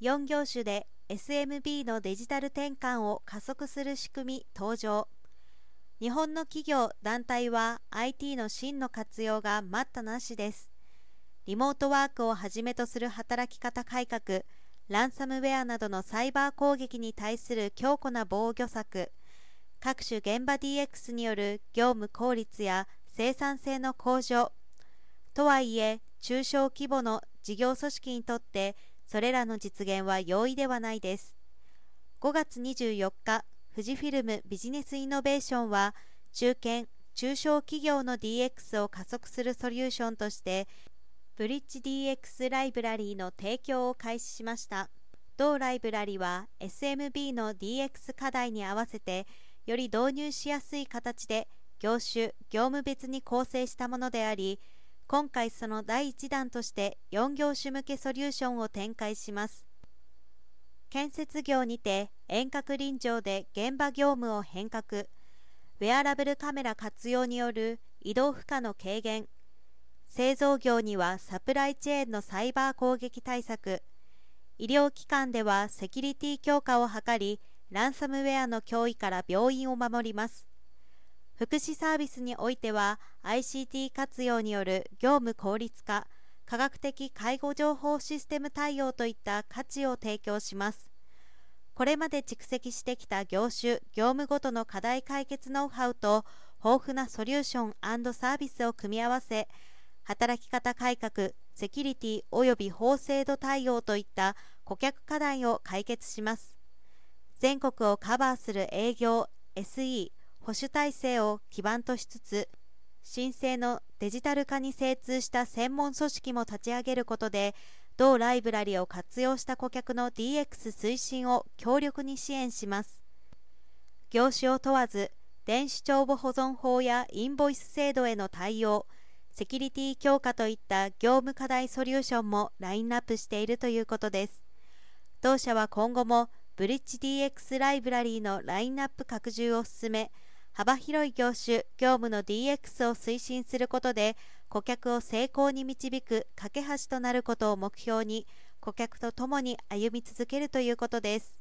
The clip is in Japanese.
4業種で SMB のデジタル転換を加速する仕組み登場。日本の企業団体は IT の真の活用が待ったなしです。リモートワークをはじめとする働き方改革ランサムウェアなどのサイバー攻撃に対する強固な防御策各種現場 DX による業務効率や生産性の向上。とはいえ中小規模の事業組織にとってそれらの実現は容易ではないです。5月24日富士フィルムビジネスイノベーションは中堅中小企業の DX を加速するソリューションとしてブリッジ DX ライブラリーの提供を開始しました。同ライブラリは SMB の DX 課題に合わせてより導入しやすい形で業種業務別に構成したものであり今回その第1弾として4業種向けソリューションを展開します。建設業にて遠隔臨場で現場業務を変革。ウェアラブルカメラ活用による移動負荷の軽減。製造業にはサプライチェーンのサイバー攻撃対策。医療機関ではセキュリティ強化を図りランサムウェアの脅威から病院を守ります。福祉サービスにおいては ICT 活用による業務効率化科学的介護情報システム対応といった価値を提供します。これまで蓄積してきた業種業務ごとの課題解決ノウハウと豊富なソリューションサービスを組み合わせ働き方改革セキュリティ及び法制度対応といった顧客課題を解決します。全国をカバーする営業 SE 保守体制を基盤としつつ申請のデジタル化に精通した専門組織も立ち上げることで同ライブラリを活用した顧客の DX 推進を強力に支援します。業種を問わず電子帳簿保存法やインボイス制度への対応セキュリティ強化といった業務課題ソリューションもラインナップしているということです。同社は今後もブリッジ DX ライブラリーのラインナップ拡充を進め幅広い業種業務の DX を推進することで顧客を成功に導く架け橋となることを目標に顧客と共に歩み続けるということです。